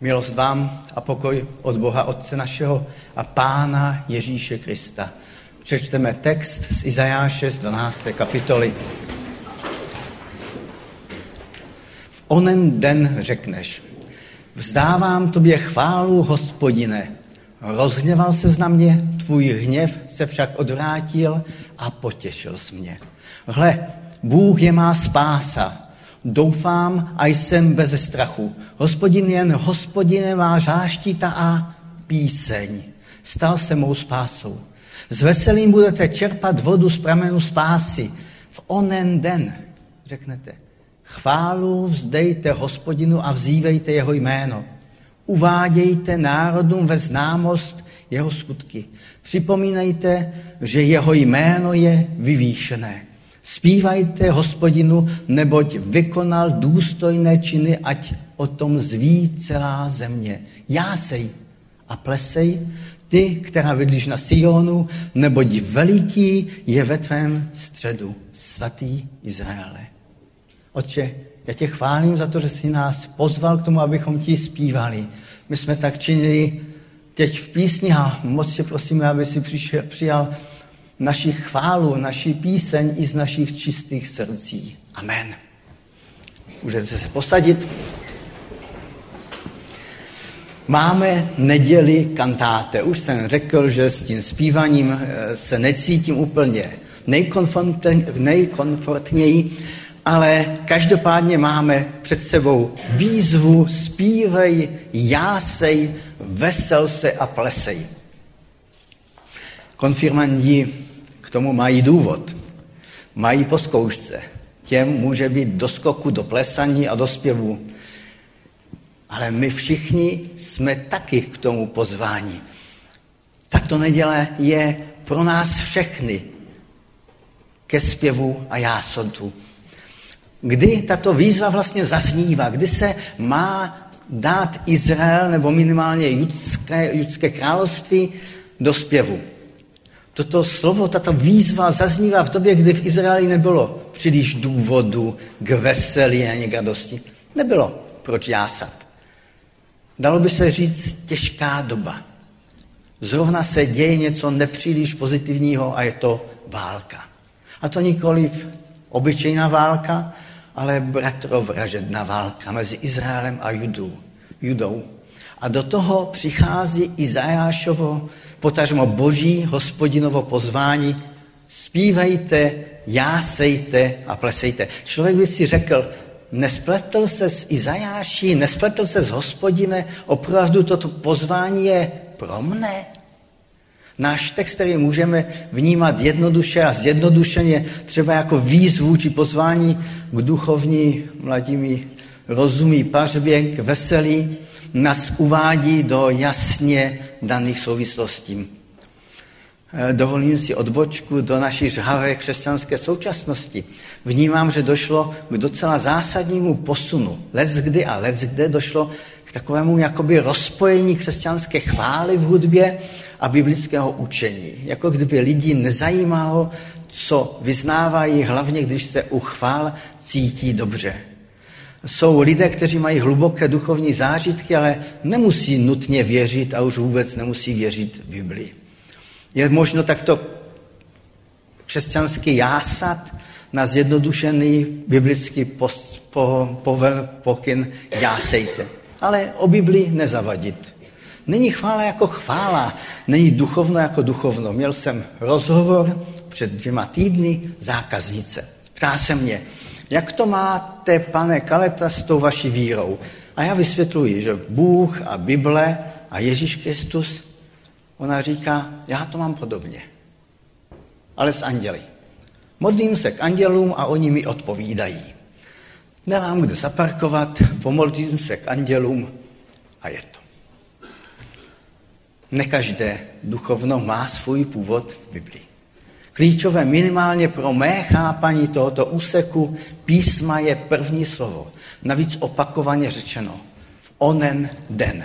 Milost vám a pokoj od Boha Otce našeho a Pána Ježíše Krista. Přečteme text z Izajáše z 12. kapitoly. V onen den řekneš, vzdávám tobě chválu, hospodine. Rozhněval se na mě, tvůj hněv se však odvrátil a potěšil jsi mě. Hle, Bůh je má spása, Doufám a jsem bez strachu. Hospodin jen hospodine má žáštita a píseň. Stal se mou spásou. S veselým budete čerpat vodu z pramenu spásy. V onen den, řeknete, chválu vzdejte hospodinu a vzívejte jeho jméno. Uvádějte národům ve známost jeho skutky. Připomínejte, že jeho jméno je vyvýšené. Spívajte hospodinu, neboť vykonal důstojné činy, ať o tom zví celá země. Jásej a plesej, ty, která bydlíš na Sionu, neboť veliký je ve tvém středu, svatý Izraele. Otče, já tě chválím za to, že jsi nás pozval k tomu, abychom ti zpívali. My jsme tak činili teď v písni a moc tě prosíme, aby si přišel, přijal naši chválu, naši píseň i z našich čistých srdcí. Amen. Můžete se posadit. Máme neděli kantáte. Už jsem řekl, že s tím zpívaním eh, se necítím úplně nejkomfortněji, ale každopádně máme před sebou výzvu zpívej, jásej, vesel se a plesej. Konfirmandi k tomu mají důvod. Mají po zkoušce. Těm může být do skoku, do plesaní a do zpěvu. Ale my všichni jsme taky k tomu pozváni. Tato neděle je pro nás všechny ke zpěvu a jásotu. Kdy tato výzva vlastně zaznívá, kdy se má dát Izrael nebo minimálně judské, judské království do zpěvu. Toto slovo, tato výzva zaznívá v době, kdy v Izraeli nebylo příliš důvodu k veselí a k radosti. Nebylo proč jásat. Dalo by se říct těžká doba. Zrovna se děje něco nepříliš pozitivního a je to válka. A to nikoliv obyčejná válka, ale bratrovražedná válka mezi Izraelem a Judou. Judou. A do toho přichází Izajášovo potažmo boží hospodinovo pozvání, zpívejte, jásejte a plesejte. Člověk by si řekl, nespletl se s Izajáší, nespletl se s hospodine, opravdu toto pozvání je pro mne. Náš text, který můžeme vnímat jednoduše a zjednodušeně, třeba jako výzvu či pozvání k duchovní mladými rozumí k veselí, nás uvádí do jasně daných souvislostí. Eh, dovolím si odbočku do naší žhavé křesťanské současnosti. Vnímám, že došlo k docela zásadnímu posunu. Lec kdy a lec kde došlo k takovému jakoby rozpojení křesťanské chvály v hudbě a biblického učení. Jako kdyby lidi nezajímalo, co vyznávají, hlavně když se u chvál cítí dobře. Jsou lidé, kteří mají hluboké duchovní zážitky, ale nemusí nutně věřit a už vůbec nemusí věřit Biblii. Je možno takto křesťanský jásat na zjednodušený biblický post, po, povel, pokyn jásejte. Ale o Biblii nezavadit. Není chvála jako chvála, není duchovno jako duchovno. Měl jsem rozhovor před dvěma týdny zákaznice. Ptá se mě, jak to máte, pane Kaleta, s tou vaší vírou? A já vysvětluji, že Bůh a Bible a Ježíš Kristus, ona říká, já to mám podobně, ale s anděli. Modlím se k andělům a oni mi odpovídají. Nemám kde zaparkovat, pomodlím se k andělům a je to. Nekaždé duchovno má svůj původ v Biblii. Klíčové minimálně pro mé chápaní tohoto úseku písma je první slovo. Navíc opakovaně řečeno. V onen den.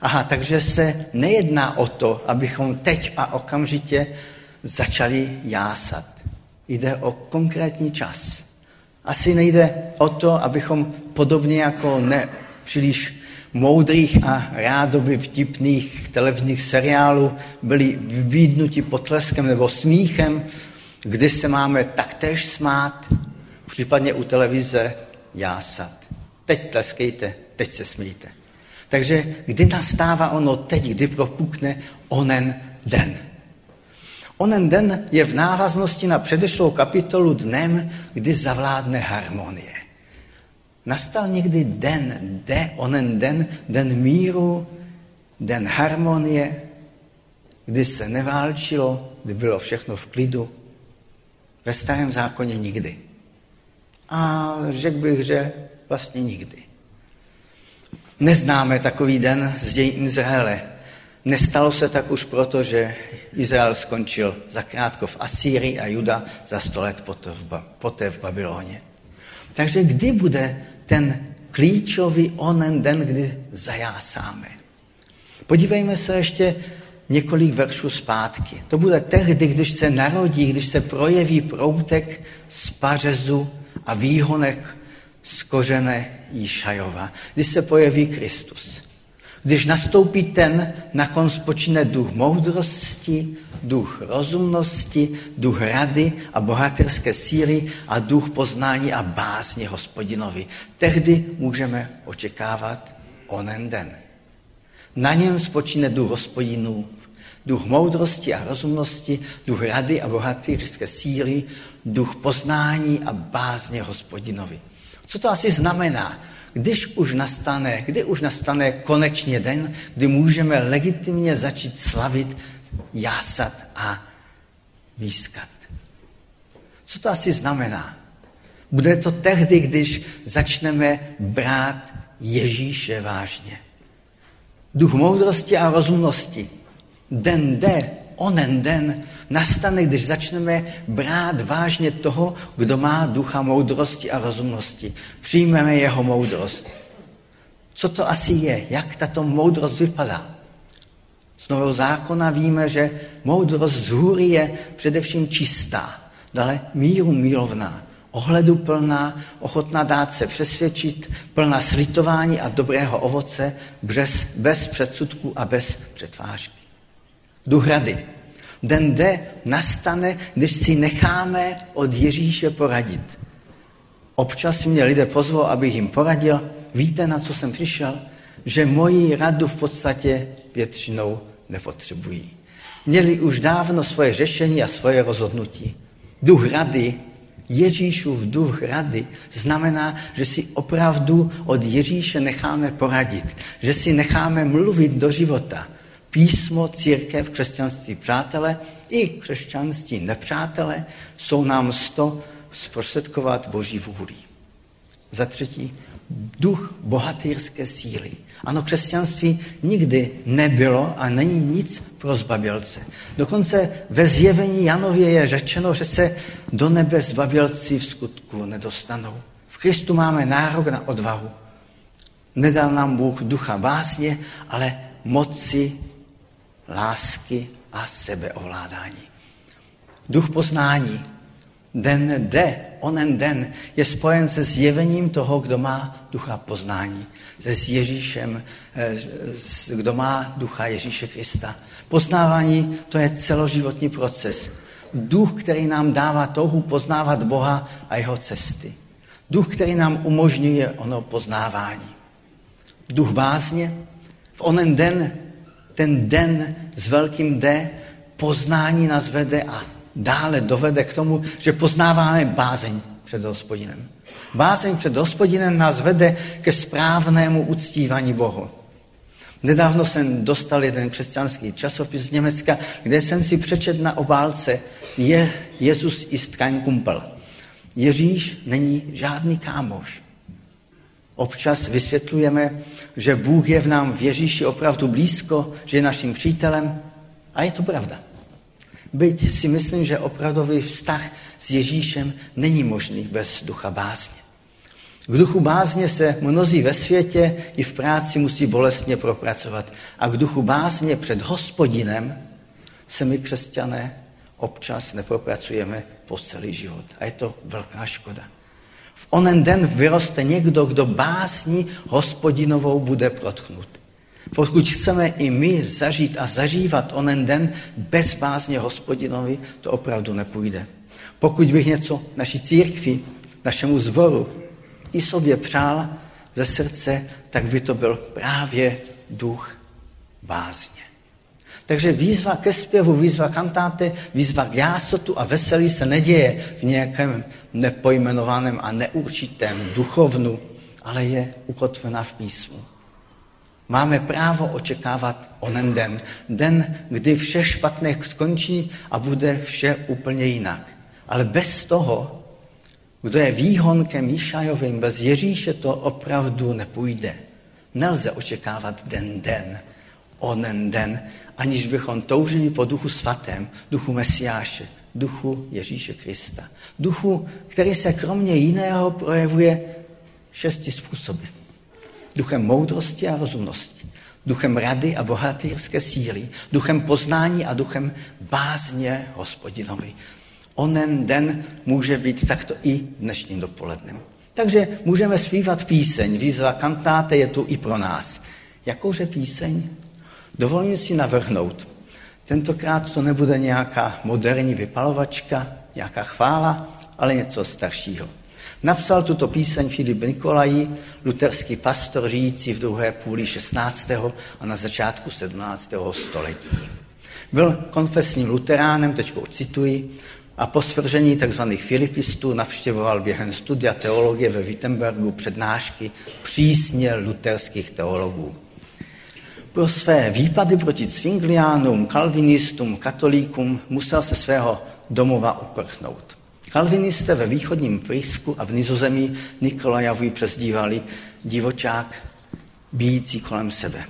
Aha, takže se nejedná o to, abychom teď a okamžitě začali jásat. Jde o konkrétní čas. Asi nejde o to, abychom podobně jako ne příliš moudrých a rádoby vtipných televizních seriálů byli vybídnuti potleskem nebo smíchem, kdy se máme taktéž smát, případně u televize jásat. Teď tleskejte, teď se smíte. Takže kdy nastává ono teď, kdy propukne onen den? Onen den je v návaznosti na předešlou kapitolu dnem, kdy zavládne harmonie. Nastal někdy den, de, onen den, den míru, den harmonie, kdy se neválčilo, kdy bylo všechno v klidu. Ve starém zákoně nikdy. A řekl bych, že vlastně nikdy. Neznáme takový den z dějin Izraele. Nestalo se tak už proto, že Izrael skončil zakrátko v Asýrii a Juda za sto let poté v Babyloně. Takže kdy bude ten klíčový onen den, kdy zajásáme? Podívejme se ještě několik veršů zpátky. To bude tehdy, když se narodí, když se projeví proutek z pařezu a výhonek z kořene Jíšajova, když se pojeví Kristus. Když nastoupí ten, na kon spočine duch moudrosti, duch rozumnosti, duch rady a bohatérské síly a duch poznání a bázně hospodinovi. Tehdy můžeme očekávat onen den. Na něm spočine duch hospodinů, duch moudrosti a rozumnosti, duch rady a bohatýrské síly, duch poznání a bázně hospodinovi. Co to asi znamená? Když už nastane, kdy už nastane konečně den, kdy můžeme legitimně začít slavit, jásat a výskat. Co to asi znamená? Bude to tehdy, když začneme brát Ježíše vážně. Duch moudrosti a rozumnosti. Den jde, onen den nastane, když začneme brát vážně toho, kdo má ducha moudrosti a rozumnosti. Přijmeme jeho moudrost. Co to asi je? Jak tato moudrost vypadá? Z nového zákona víme, že moudrost z hůry je především čistá, dále míru milovná, ohleduplná, ochotná dát se přesvědčit, plná slitování a dobrého ovoce, bez, bez předsudku a bez přetvářky. Duch rady, Den D nastane, když si necháme od Ježíše poradit. Občas mě lidé pozvou, abych jim poradil. Víte, na co jsem přišel? Že moji radu v podstatě většinou nepotřebují. Měli už dávno svoje řešení a svoje rozhodnutí. Duch rady, Ježíšův duch rady, znamená, že si opravdu od Ježíše necháme poradit, že si necháme mluvit do života, písmo, církev, křesťanství přátelé i křesťanství nepřátelé jsou nám sto zprostředkovat Boží vůli. Za třetí, duch bohatýrské síly. Ano, křesťanství nikdy nebylo a není nic pro zbabělce. Dokonce ve zjevení Janově je řečeno, že se do nebe zbabělci v skutku nedostanou. V Kristu máme nárok na odvahu. Nedal nám Bůh ducha básně, ale moci lásky a sebeovládání. Duch poznání, den D, onen den, je spojen se zjevením toho, kdo má ducha poznání, se s Ježíšem, eh, kdo má ducha Ježíše Krista. Poznávání to je celoživotní proces. Duch, který nám dává touhu poznávat Boha a jeho cesty. Duch, který nám umožňuje ono poznávání. Duch bázně, v onen den ten den s velkým D poznání nás vede a dále dovede k tomu, že poznáváme bázeň před hospodinem. Bázeň před hospodinem nás vede ke správnému uctívání Bohu. Nedávno jsem dostal jeden křesťanský časopis z Německa, kde jsem si přečet na obálce je Jezus ist kein Kumpel. Ježíš není žádný kámoš. Občas vysvětlujeme, že Bůh je v nám v Ježíši opravdu blízko, že je naším přítelem. A je to pravda. Byť si myslím, že opravdový vztah s Ježíšem není možný bez ducha bázně. K duchu bázně se mnozí ve světě i v práci musí bolestně propracovat. A k duchu bázně před hospodinem se my křesťané občas nepropracujeme po celý život. A je to velká škoda. V onen den vyroste někdo, kdo bázní hospodinovou bude protchnut. Pokud chceme i my zažít a zažívat onen den bez bázně hospodinovi, to opravdu nepůjde. Pokud bych něco naší církvi, našemu zboru i sobě přál ze srdce, tak by to byl právě duch bázně. Takže výzva ke zpěvu, výzva kantáte, výzva k jásotu a veselí se neděje v nějakém nepojmenovaném a neurčitém duchovnu, ale je ukotvená v písmu. Máme právo očekávat onen den. Den, kdy vše špatné skončí a bude vše úplně jinak. Ale bez toho, kdo je výhonkem Míšajovým, bez Ježíše to opravdu nepůjde. Nelze očekávat den, den, onen den, aniž bychom toužili po duchu svatém, duchu Mesiáše, duchu Ježíše Krista. Duchu, který se kromě jiného projevuje šesti způsoby. Duchem moudrosti a rozumnosti, duchem rady a bohatýrské síly, duchem poznání a duchem bázně hospodinovi. Onen den může být takto i dnešním dopolednem. Takže můžeme zpívat píseň. Výzva kantáte je tu i pro nás. Jakouže píseň? Dovolím si navrhnout. Tentokrát to nebude nějaká moderní vypalovačka, nějaká chvála, ale něco staršího. Napsal tuto píseň Filip Nikolají, luterský pastor žijící v druhé půli 16. a na začátku 17. století. Byl konfesním luteránem, teď cituji, a po svržení tzv. filipistů navštěvoval během studia teologie ve Wittenbergu přednášky přísně luterských teologů. Pro své výpady proti cvingliánům, kalvinistům, katolíkům musel se svého domova uprchnout. Kalvinisté ve východním Frýsku a v Nizozemí Nikolajovi přezdívali divočák bíjící kolem sebe.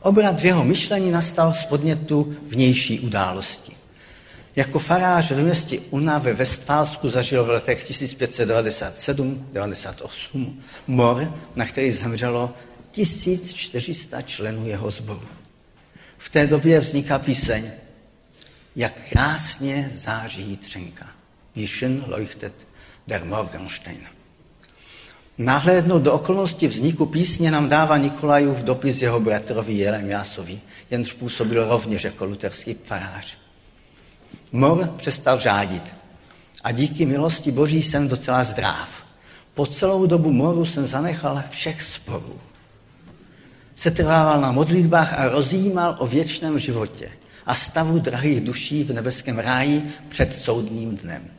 Obrat v jeho myšlení nastal z podnětu vnější události. Jako farář ve městě Una ve Westfálsku zažil v letech 1597-98 mor, na který zemřelo 1400 členů jeho sboru. V té době vzniká píseň Jak krásně září třenka. Wie schön leuchtet der Morgenstein. Nahlédnout do okolnosti vzniku písně nám dává Nikolajův dopis jeho bratrovi Jeremiásovi, jenž působil rovněž jako luterský farář. Mor přestal řádit a díky milosti Boží jsem docela zdrav. Po celou dobu moru jsem zanechal všech sporů setrvával na modlitbách a rozjímal o věčném životě a stavu drahých duší v nebeském ráji před soudním dnem.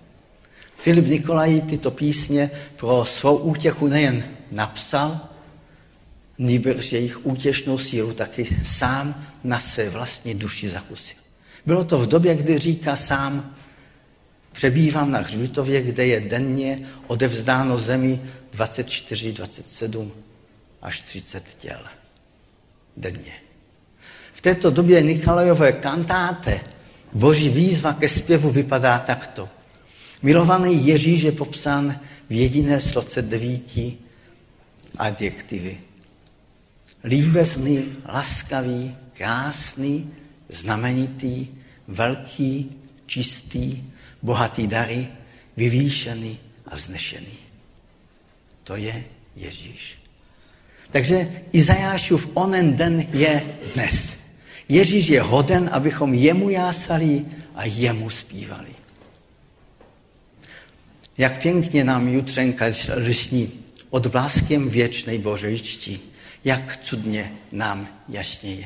Filip Nikolaj tyto písně pro svou útěchu nejen napsal, nýbrž jejich útěšnou sílu taky sám na své vlastní duši zakusil. Bylo to v době, kdy říká sám, přebývám na hřbitově, kde je denně odevzdáno zemi 24, 27 až 30 těl denně. V této době Nikolajové kantáte boží výzva ke zpěvu vypadá takto. Milovaný Ježíš je popsán v jediné sloce devíti adjektivy. Líbezný, laskavý, krásný, znamenitý, velký, čistý, bohatý dary, vyvýšený a vznešený. To je Ježíš. Takže Izajášův onen den je dnes. Ježíš je hoden, abychom jemu jásali a jemu zpívali. Jak pěkně nám jutřenka lysní odbláskem věčnej Božejčtí, jak cudně nám jaśnieje.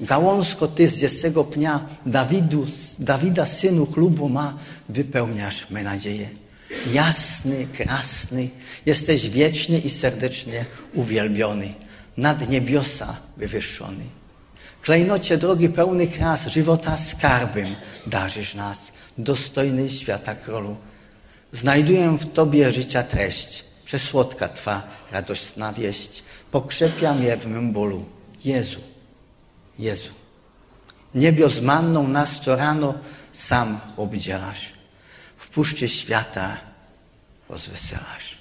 Gałązko ty z dziesego pnia Dawidu, Dawida synu klubu ma, wypełniasz me nadzieje. Jasny, krasny, jesteś wiecznie i serdecznie uwielbiony, nad niebiosa wywyższony. Klejnocie drogi pełny kras, żywota skarbem darzysz nas, dostojny świata królu. Znajduję w Tobie życia treść, przesłodka Twa radosna wieść, pokrzepia mnie w mym bólu. Jezu, Jezu, niebios manną nas co rano sam obdzielasz w puszczy świata rozweselasz.